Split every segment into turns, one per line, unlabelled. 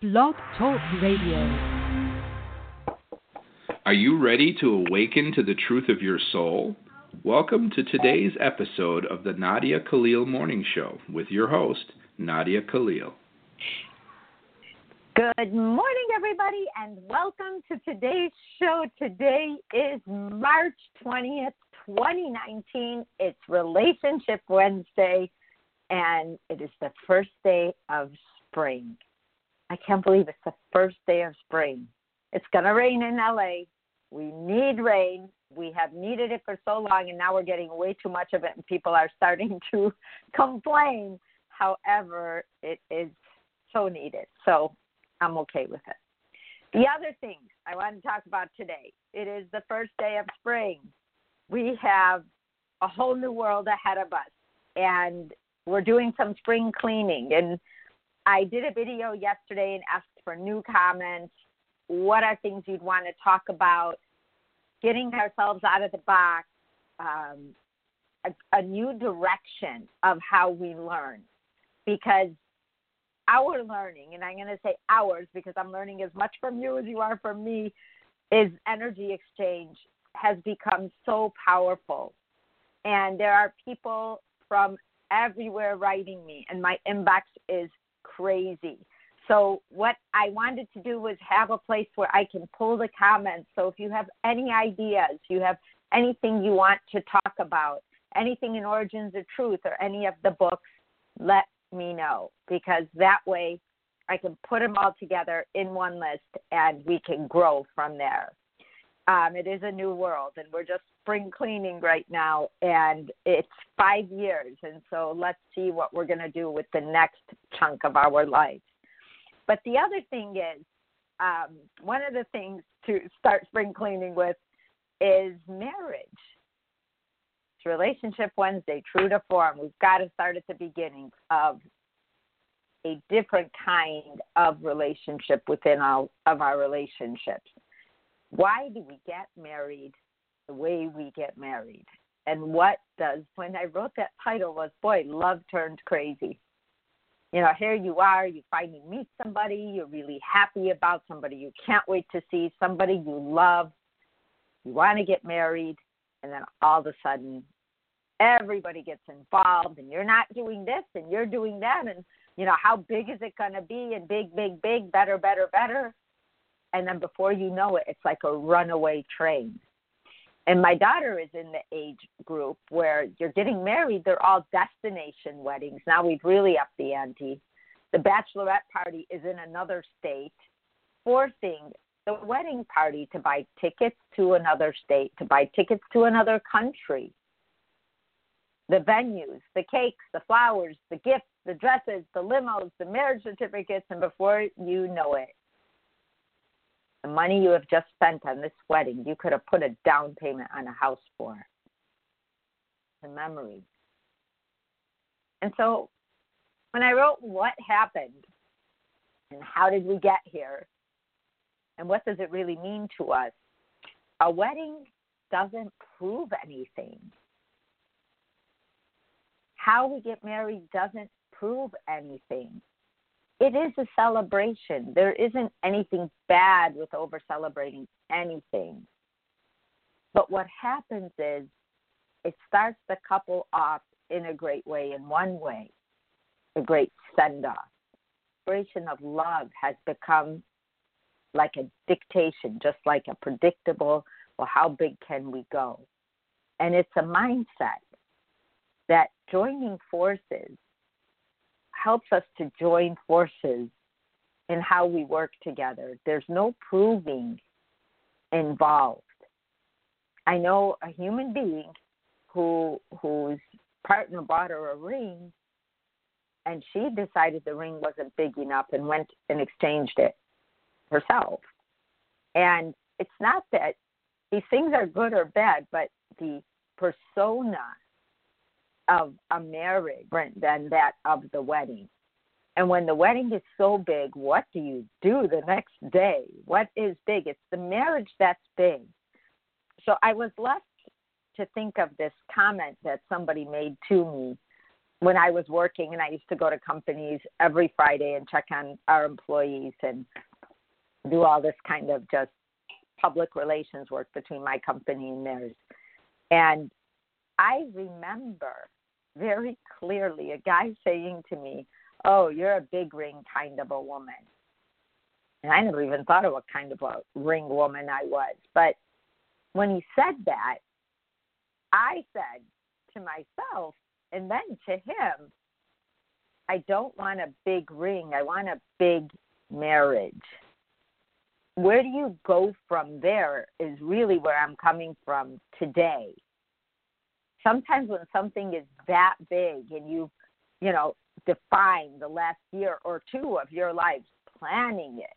Blog Talk Radio.
Are you ready to awaken to the truth of your soul? Welcome to today's episode of the Nadia Khalil Morning Show with your host, Nadia Khalil.
Good morning, everybody, and welcome to today's show. Today is March 20th, 2019. It's Relationship Wednesday, and it is the first day of spring. I can't believe it's the first day of spring. It's going to rain in LA. We need rain. We have needed it for so long, and now we're getting way too much of it, and people are starting to complain. However, it is so needed. So I'm okay with it. The other things I want to talk about today it is the first day of spring. We have a whole new world ahead of us, and we're doing some spring cleaning. And I did a video yesterday and asked for new comments. What are things you'd want to talk about? Getting ourselves out of the box, um, a, a new direction of how we learn. Because our learning, and I'm going to say ours because I'm learning as much from you as you are from me, is energy exchange has become so powerful. And there are people from everywhere writing me, and my inbox is crazy. So, what I wanted to do was have a place where I can pull the comments. So, if you have any ideas, you have anything you want to talk about, anything in Origins of Truth or any of the books, let me know because that way I can put them all together in one list and we can grow from there. Um, it is a new world and we're just spring cleaning right now and it's five years and so let's see what we're going to do with the next chunk of our life. But the other thing is, um, one of the things to start spring cleaning with is marriage It's Relationship Wednesday, true to form. We've got to start at the beginning of a different kind of relationship within our of our relationships. Why do we get married the way we get married? And what does when I wrote that title was boy, love turned crazy. You know, here you are, you finally meet somebody, you're really happy about somebody you can't wait to see, somebody you love, you want to get married, and then all of a sudden everybody gets involved and you're not doing this and you're doing that and you know how big is it going to be and big big big better better better and then before you know it it's like a runaway train. And my daughter is in the age group where you're getting married they're all destination weddings. Now we've really upped the ante. The bachelorette party is in another state forcing the wedding party to buy tickets to another state to buy tickets to another country. The venues, the cakes, the flowers, the gifts, the dresses, the limos, the marriage certificates, and before you know it, the money you have just spent on this wedding, you could have put a down payment on a house for. The memories. And so when I wrote What Happened and How Did We Get Here, and what does it really mean to us, a wedding doesn't prove anything how we get married doesn't prove anything. It is a celebration. There isn't anything bad with over celebrating anything. But what happens is it starts the couple off in a great way, in one way, a great send off. Celebration of love has become like a dictation, just like a predictable, well, how big can we go? And it's a mindset that joining forces helps us to join forces in how we work together. There's no proving involved. I know a human being who whose partner bought her a ring and she decided the ring wasn't big enough and went and exchanged it herself. And it's not that these things are good or bad, but the persona of a marriage than that of the wedding. And when the wedding is so big, what do you do the next day? What is big? It's the marriage that's big. So I was left to think of this comment that somebody made to me when I was working and I used to go to companies every Friday and check on our employees and do all this kind of just public relations work between my company and theirs. And I remember very clearly a guy saying to me, Oh, you're a big ring kind of a woman. And I never even thought of what kind of a ring woman I was. But when he said that, I said to myself and then to him, I don't want a big ring. I want a big marriage. Where do you go from there is really where I'm coming from today. Sometimes when something is that big and you, you know, define the last year or two of your life planning it,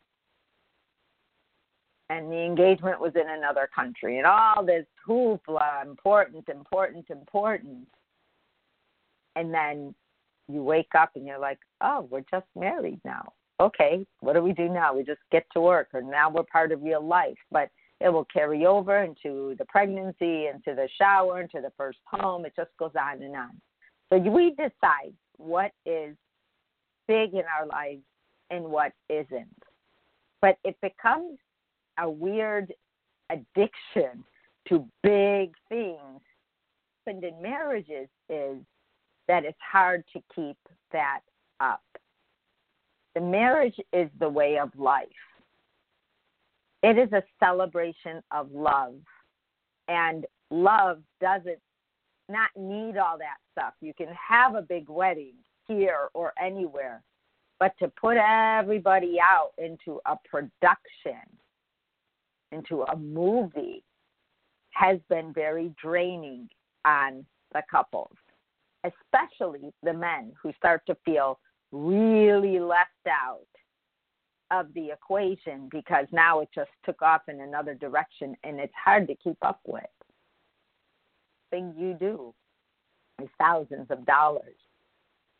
and the engagement was in another country and all this hoopla, important, important, important. And then you wake up and you're like, oh, we're just married now. Okay, what do we do now? We just get to work, or now we're part of real life. But it will carry over into the pregnancy, into the shower, into the first home. It just goes on and on. So we decide what is big in our lives and what isn't. But it becomes a weird addiction to big things. And in marriages is that it's hard to keep that up. The marriage is the way of life. It is a celebration of love. And love doesn't not need all that stuff. You can have a big wedding here or anywhere, but to put everybody out into a production into a movie has been very draining on the couples, especially the men who start to feel really left out of the equation because now it just took off in another direction and it's hard to keep up with. Thing you do is thousands of dollars.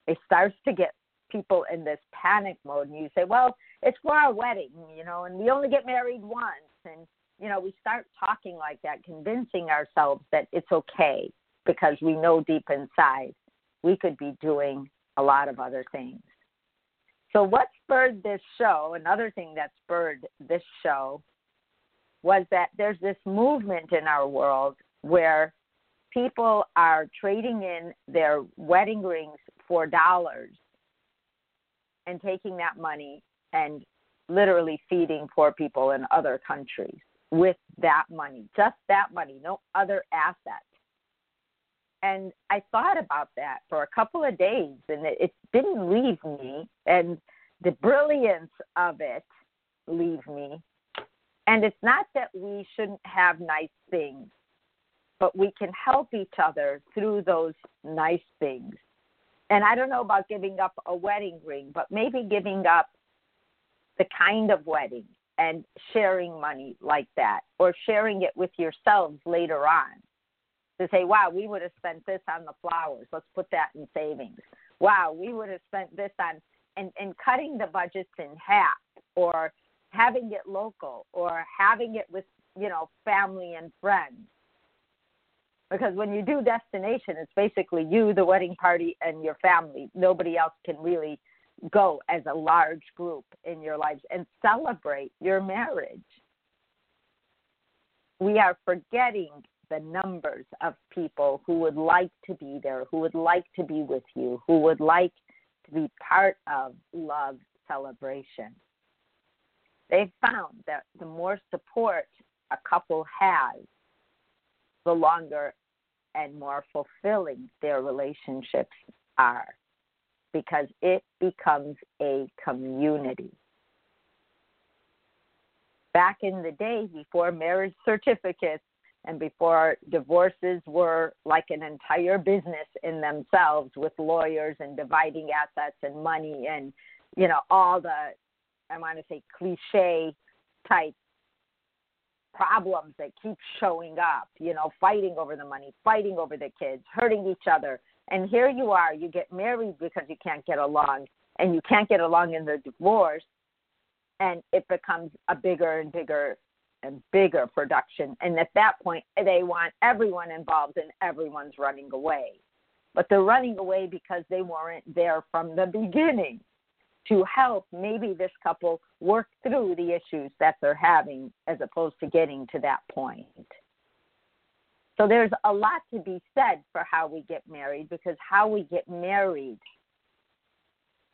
It starts to get people in this panic mode and you say, Well, it's for our wedding, you know, and we only get married once and you know we start talking like that convincing ourselves that it's okay because we know deep inside we could be doing a lot of other things so what spurred this show another thing that spurred this show was that there's this movement in our world where people are trading in their wedding rings for dollars and taking that money and literally feeding poor people in other countries with that money, just that money, no other assets. And I thought about that for a couple of days and it, it didn't leave me. And the brilliance of it leave me. And it's not that we shouldn't have nice things, but we can help each other through those nice things. And I don't know about giving up a wedding ring, but maybe giving up the kind of wedding and sharing money like that or sharing it with yourselves later on to say, wow, we would have spent this on the flowers. Let's put that in savings. Wow, we would have spent this on and, and cutting the budgets in half or having it local or having it with, you know, family and friends. Because when you do destination, it's basically you, the wedding party, and your family. Nobody else can really go as a large group in your lives and celebrate your marriage. We are forgetting the numbers of people who would like to be there, who would like to be with you, who would like to be part of love celebration. They've found that the more support a couple has, the longer and more fulfilling their relationships are because it becomes a community. Back in the day, before marriage certificates and before divorces were like an entire business in themselves with lawyers and dividing assets and money and, you know, all the, I want to say, cliche type problems that keep showing up, you know, fighting over the money, fighting over the kids, hurting each other, and here you are, you get married because you can't get along, and you can't get along in the divorce, and it becomes a bigger and bigger bigger production. And at that point, they want everyone involved, and everyone's running away. but they're running away because they weren't there from the beginning to help maybe this couple work through the issues that they're having as opposed to getting to that point. So there's a lot to be said for how we get married because how we get married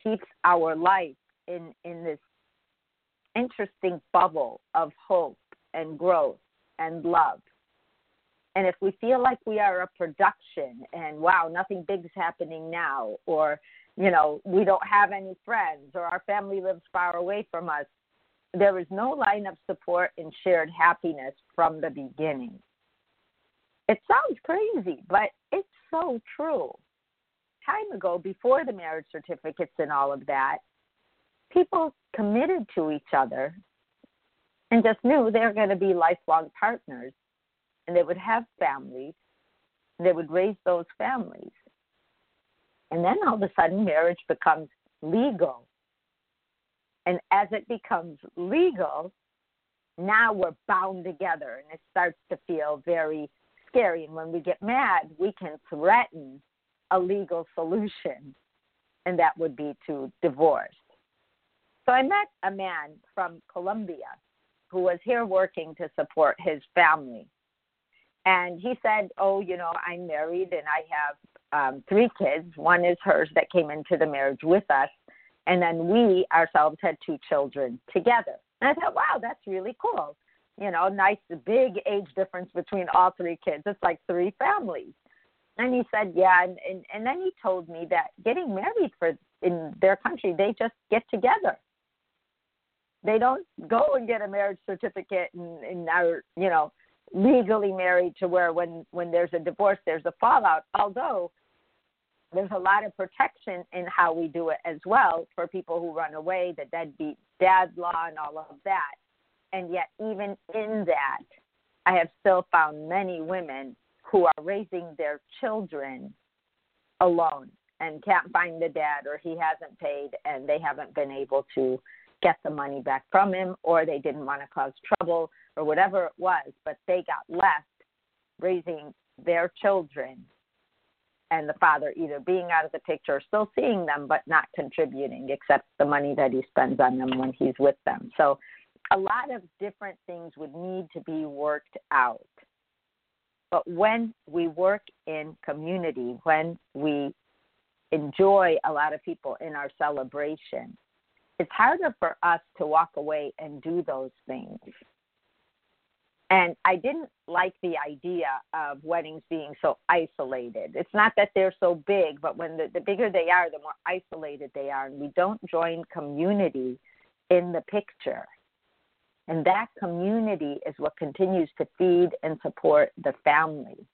keeps our life in in this interesting bubble of hope and growth and love. And if we feel like we are a production and wow, nothing big is happening now, or you know, we don't have any friends, or our family lives far away from us, there is no line of support and shared happiness from the beginning. It sounds crazy, but it's so true. Time ago, before the marriage certificates and all of that, people committed to each other and just knew they were going to be lifelong partners and they would have families. They would raise those families. And then all of a sudden, marriage becomes legal. And as it becomes legal, now we're bound together and it starts to feel very scary. And when we get mad, we can threaten a legal solution, and that would be to divorce. So I met a man from Colombia who was here working to support his family. And he said, Oh, you know, I'm married and I have um, three kids. One is hers that came into the marriage with us. And then we ourselves had two children together. And I thought, wow, that's really cool. You know, nice, big age difference between all three kids. It's like three families. And he said, yeah. And, and, and then he told me that getting married for in their country, they just get together they don't go and get a marriage certificate and, and are you know legally married to where when when there's a divorce there's a fallout. Although there's a lot of protection in how we do it as well for people who run away the deadbeat dad law and all of that. And yet even in that i have still found many women who are raising their children alone and can't find the dad or he hasn't paid and they haven't been able to get the money back from him or they didn't want to cause trouble or whatever it was, but they got left raising their children and the father either being out of the picture or still seeing them but not contributing except the money that he spends on them when he's with them. So a lot of different things would need to be worked out. But when we work in community, when we enjoy a lot of people in our celebration, it's harder for us to walk away and do those things. And I didn't like the idea of weddings being so isolated. It's not that they're so big, but when the, the bigger they are, the more isolated they are. And we don't join community in the picture. And that community is what continues to feed and support the family.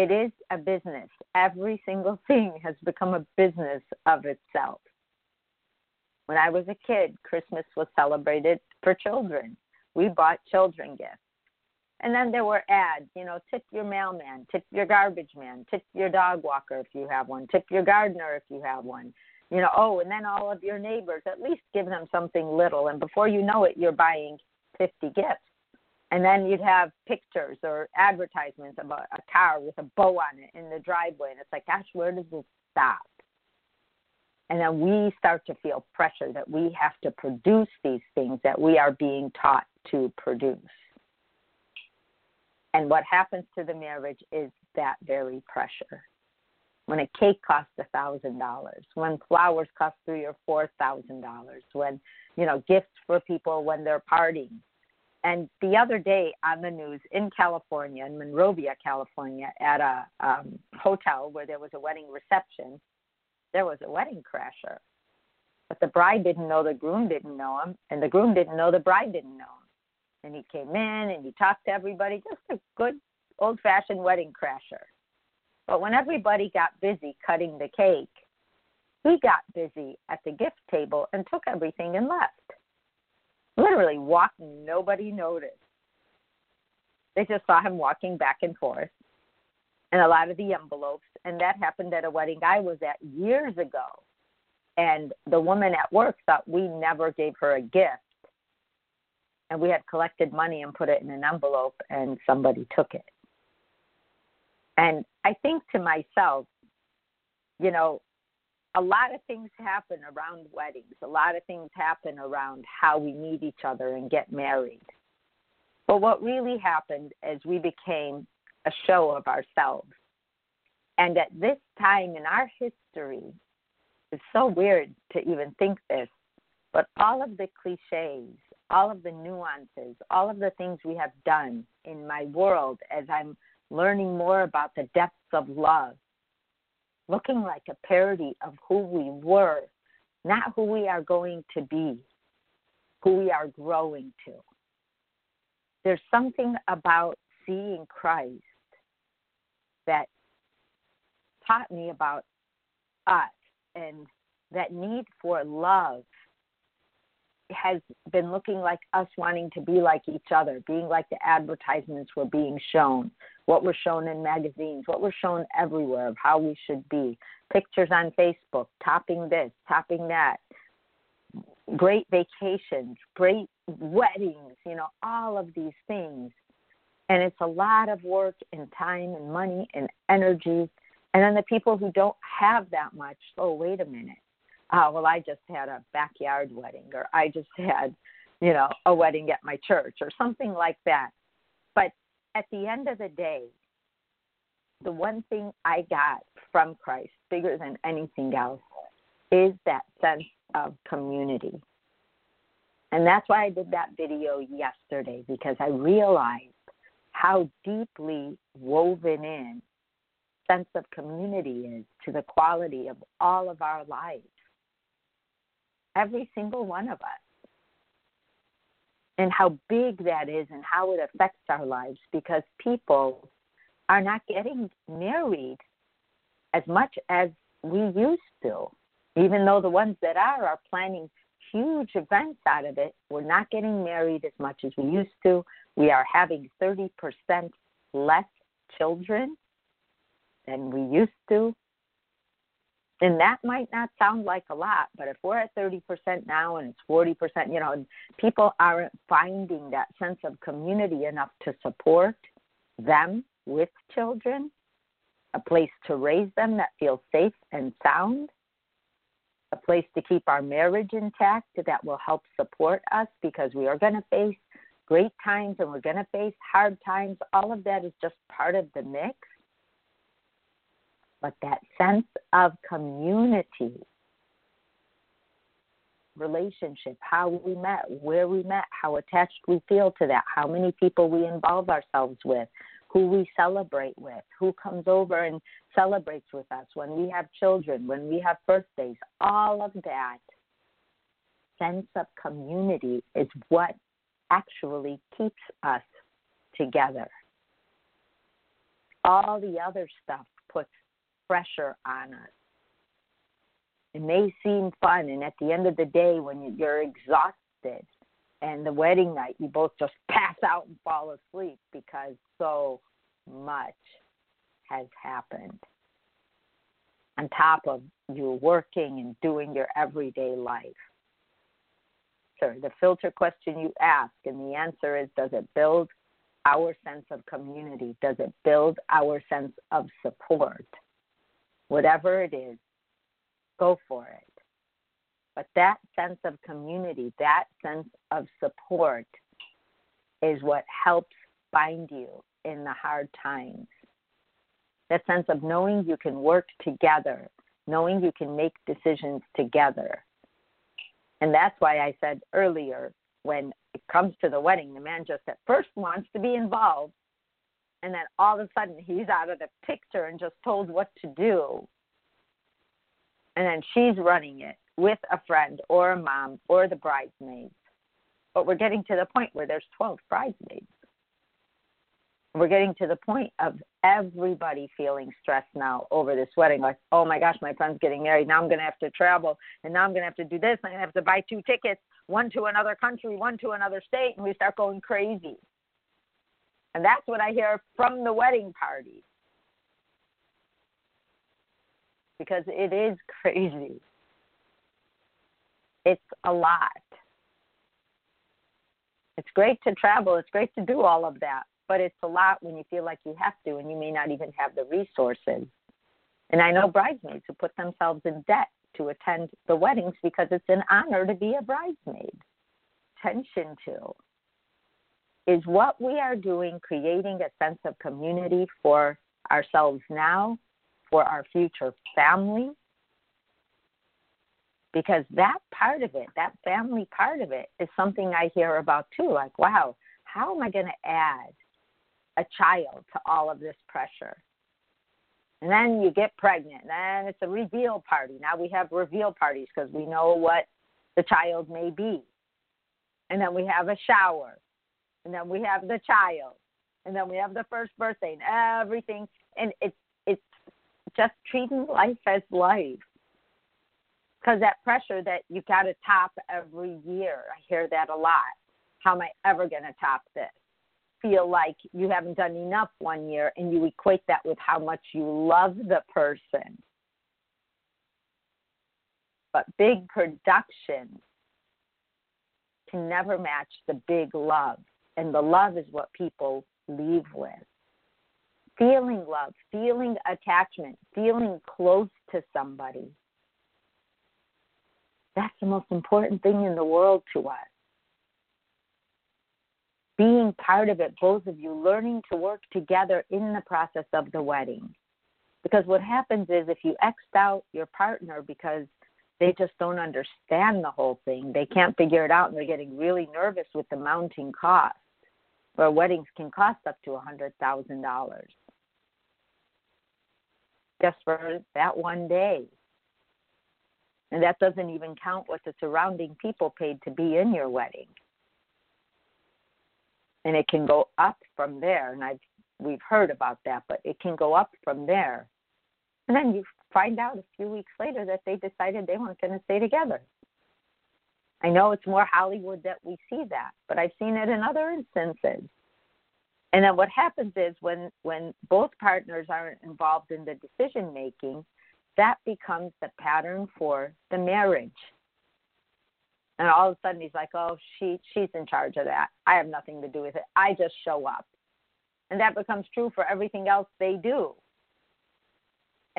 It is a business. Every single thing has become a business of itself. When I was a kid, Christmas was celebrated for children. We bought children gifts. And then there were ads, you know, tip your mailman, tip your garbage man, tip your dog walker if you have one, tip your gardener if you have one. You know, oh, and then all of your neighbors, at least give them something little. And before you know it, you're buying 50 gifts. And then you'd have pictures or advertisements about a car with a bow on it in the driveway. And it's like, gosh, where does this stop? And then we start to feel pressure that we have to produce these things that we are being taught to produce. And what happens to the marriage is that very pressure. When a cake costs a thousand dollars, when flowers cost three or four thousand dollars, when you know gifts for people when they're partying, and the other day on the news in California, in Monrovia, California, at a um, hotel where there was a wedding reception, there was a wedding crasher. But the bride didn't know the groom didn't know him, and the groom didn't know the bride didn't know him. And he came in and he talked to everybody, just a good old fashioned wedding crasher. But when everybody got busy cutting the cake, he got busy at the gift table and took everything and left literally walking. Nobody noticed. They just saw him walking back and forth and a lot of the envelopes. And that happened at a wedding I was at years ago. And the woman at work thought we never gave her a gift. And we had collected money and put it in an envelope, and somebody took it. And I think to myself, you know, a lot of things happen around weddings. A lot of things happen around how we meet each other and get married. But what really happened is we became a show of ourselves. And at this time in our history, it's so weird to even think this, but all of the cliches, all of the nuances, all of the things we have done in my world as I'm learning more about the depths of love, looking like a parody of who we were, not who we are going to be, who we are growing to. There's something about seeing Christ that taught me about us and that need for love has been looking like us wanting to be like each other, being like the advertisements were being shown, what were shown in magazines, what were shown everywhere of how we should be, pictures on Facebook, topping this, topping that, great vacations, great weddings, you know, all of these things. And it's a lot of work and time and money and energy. And then the people who don't have that much, oh, wait a minute oh, well, I just had a backyard wedding, or I just had, you know, a wedding at my church, or something like that. But at the end of the day, the one thing I got from Christ, bigger than anything else, is that sense of community. And that's why I did that video yesterday, because I realized how deeply woven in sense of community is to the quality of all of our lives every single one of us. And how big that is and how it affects our lives because people are not getting married as much as we used to. Even though the ones that are are planning huge events out of it, we're not getting married as much as we used to. We are having 30% less children than we used to. And that might not sound like a lot, but if we're at 30% now and it's 40%, you know, people aren't finding that sense of community enough to support them with children, a place to raise them that feels safe and sound, a place to keep our marriage intact that will help support us because we are going to face great times and we're going to face hard times. All of that is just part of the mix but that sense of community, relationship, how we met, where we met, how attached we feel to that, how many people we involve ourselves with, who we celebrate with, who comes over and celebrates with us, when we have children, when we have birthdays, all of that sense of community is what actually keeps us together. All the other stuff pressure on us. It may seem fun, and at the end of the day, when you're exhausted and the wedding night, you both just pass out and fall asleep because so much has happened. On top of you working and doing your everyday life. Sure, the filter question you ask, and the answer is Does it build our sense of community? Does it build our sense of support? Whatever it is, go for it. But that sense of community, that sense of support is what helps bind you in the hard times. That sense of knowing you can work together, knowing you can make decisions together. And that's why I said earlier when it comes to the wedding, the man just at first wants to be involved, and then all of a sudden he's out of the picture and just told what to do. And then she's running it with a friend or a mom or the bridesmaids. But we're getting to the point where there's 12 bridesmaids. We're getting to the point of everybody feeling stressed now over this wedding. Like, oh my gosh, my friend's getting married. Now I'm going to have to travel. And now I'm going to have to do this. I'm going to have to buy two tickets, one to another country, one to another state. And we start going crazy. And that's what I hear from the wedding party. Because it is crazy. It's a lot. It's great to travel, it's great to do all of that, but it's a lot when you feel like you have to and you may not even have the resources. And I know bridesmaids who put themselves in debt to attend the weddings because it's an honor to be a bridesmaid. Attention to is what we are doing creating a sense of community for ourselves now, for our future family. Because that part of it, that family part of it, is something I hear about too. Like, wow, how am I going to add a child to all of this pressure? And then you get pregnant. Then it's a reveal party. Now we have reveal parties because we know what the child may be. And then we have a shower. And then we have the child. And then we have the first birthday and everything. And it's it's just treating life as life. Because that pressure that you got to top every year, I hear that a lot. How am I ever going to top this? feel like you haven't done enough one year and you equate that with how much you love the person. But big production can never match the big love. And the love is what people leave with. Feeling love, feeling attachment, feeling close to somebody. That's the most important thing in the world to us being part of it, both of you, learning to work together in the process of the wedding. Because what happens is if you X'd out your partner because they just don't understand the whole thing, they can't figure it out, and they're getting really nervous with the mounting cost, where weddings can cost up to a $100,000 just for that one day. And that doesn't even count what the surrounding people paid to be in your wedding and it can go up from there. And I've we've heard about that, but it can go up from there. And then you find out a few weeks later that they decided they weren't going to stay together. I know it's more Hollywood that we see that, but I've seen it in other instances. And then what happens is when when both partners aren't involved in the decision making, that becomes the pattern for the marriage. And all of a sudden he's like oh she she's in charge of that. I have nothing to do with it. I just show up. And that becomes true for everything else they do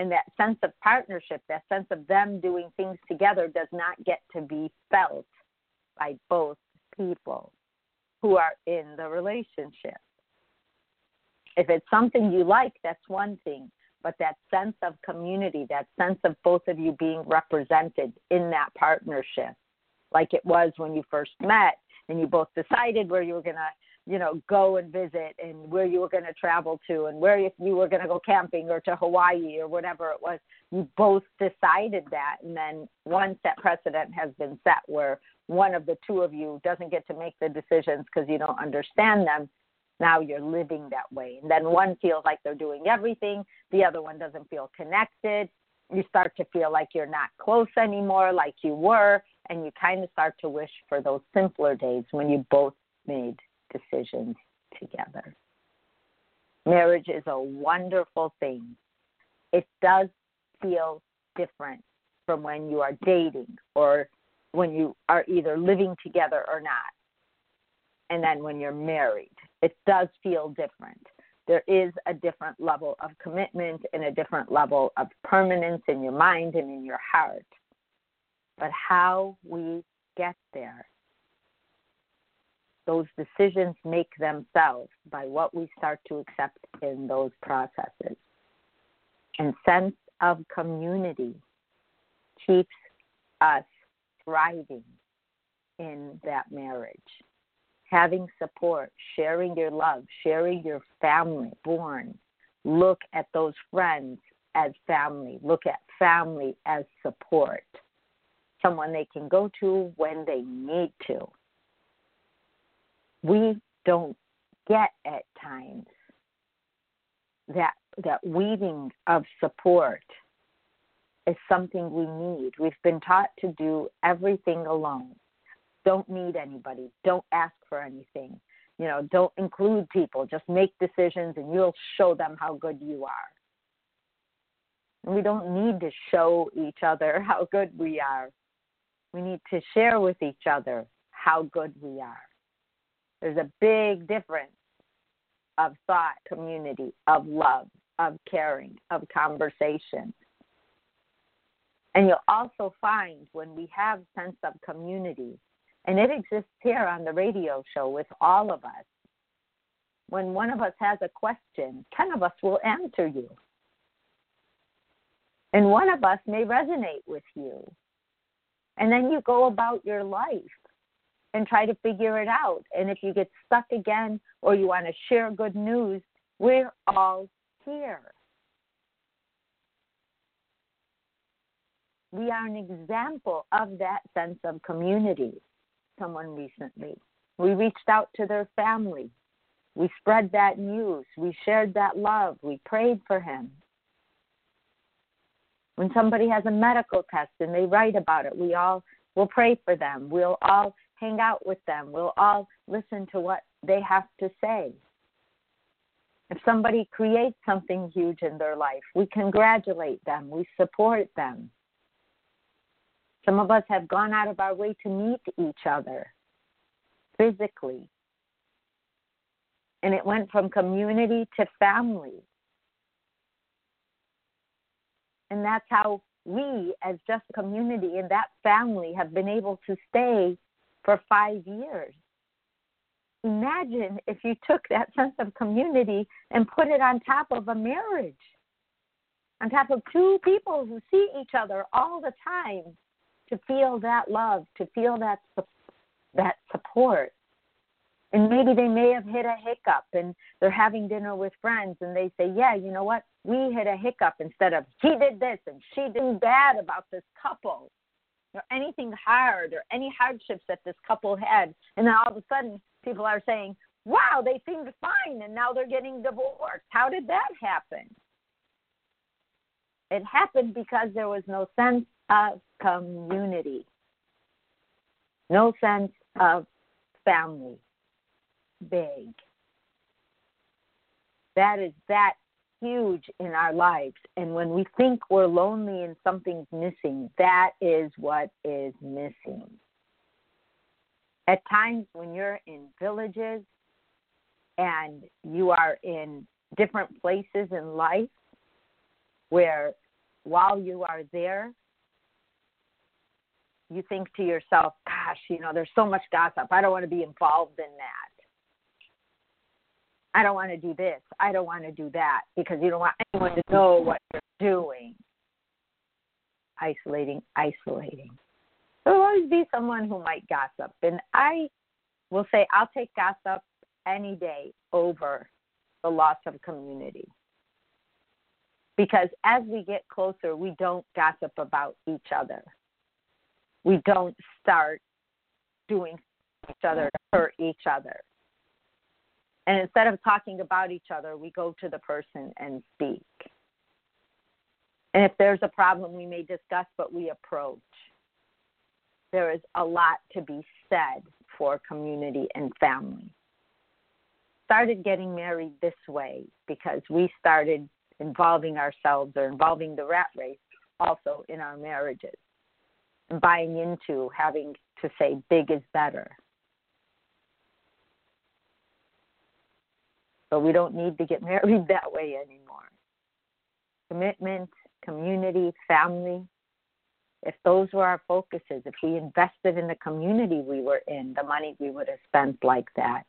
and that sense of partnership that sense of them doing things together does not get to be felt by both people who are in the relationship. If it's something you like that's one thing but that sense of community that sense of both of you being represented in that partnership like it was when you first met and you both decided where you were going to you know go and visit and where you were going to travel to and where if you were going to go camping or to Hawaii or whatever it was. You both decided that and then once that precedent has been set where one of the two of you doesn't get to make the decisions because you don't understand them. Now you're living that way. And then one feels like they're doing everything the other one doesn't feel connected. You start to feel like you're not close anymore like you were and you kind of start to wish for those simpler days when you both made decisions together. Marriage is a wonderful thing. It does feel different from when you are dating or when you are either living together or not. And then when you're married, it does feel different. There is a different level of commitment and a different level of permanence in your mind and in your heart but how we get there. Those decisions make themselves by what we start to accept in those processes. And sense of community keeps us thriving in that marriage. Having support, sharing your love, sharing your family born. Look at those friends as family. Look at family as support someone they can go to when they need to. We don't get at times that that weaving of support is something we need. We've been taught to do everything alone. Don't need anybody. Don't ask for anything. You know, don't include people. Just make decisions and you'll show them how good you are. And we don't need to show each other how good we are. We need to share with each other how good we are. There's a big difference of thought, community, of love, of caring, of conversation. And you'll also find when we have sense of community, and it exists here on the radio show with all of us. When one of us has a question, 10 of us will answer you. And one of us may resonate with you. And then you go about your life and try to figure it out. And if you get stuck again or you want to share good news, we're all here. We are an example of that sense of community. Someone recently, we reached out to their family. We spread that news. We shared that love. We prayed for him. When somebody has a medical test and they write about it, we all will pray for them. We'll all hang out with them. We'll all listen to what they have to say. If somebody creates something huge in their life, we congratulate them, we support them. Some of us have gone out of our way to meet each other physically. And it went from community to family. And that's how we, as just community in that family, have been able to stay for five years. Imagine if you took that sense of community and put it on top of a marriage, on top of two people who see each other all the time to feel that love, to feel that that support. And maybe they may have hit a hiccup and they're having dinner with friends and they say, Yeah, you know what? We hit a hiccup instead of he did this and she did bad about this couple or anything hard or any hardships that this couple had. And then all of a sudden, people are saying, wow, they seemed fine and now they're getting divorced. How did that happen? It happened because there was no sense of community, no sense of family. Big. That is that huge in our lives. And when we think we're lonely and something's missing, that is what is missing. At times when you're in villages and you are in different places in life where while you are there, you think to yourself, gosh, you know, there's so much gossip. I don't want to be involved in that. I don't want to do this. I don't want to do that because you don't want anyone to know what you're doing. Isolating, isolating. There'll always be someone who might gossip. And I will say, I'll take gossip any day over the loss of community. Because as we get closer, we don't gossip about each other. We don't start doing each other hurt each other and instead of talking about each other, we go to the person and speak. And if there's a problem, we may discuss, but we approach. There is a lot to be said for community and family. Started getting married this way because we started involving ourselves or involving the rat race also in our marriages and buying into having to say big is better But we don't need to get married that way anymore. Commitment, community, family. If those were our focuses, if we invested in the community we were in, the money we would have spent like that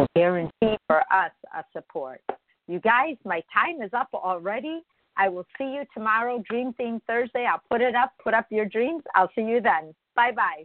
will guarantee for us a support. You guys, my time is up already. I will see you tomorrow, Dream Theme Thursday. I'll put it up, put up your dreams. I'll see you then. Bye bye.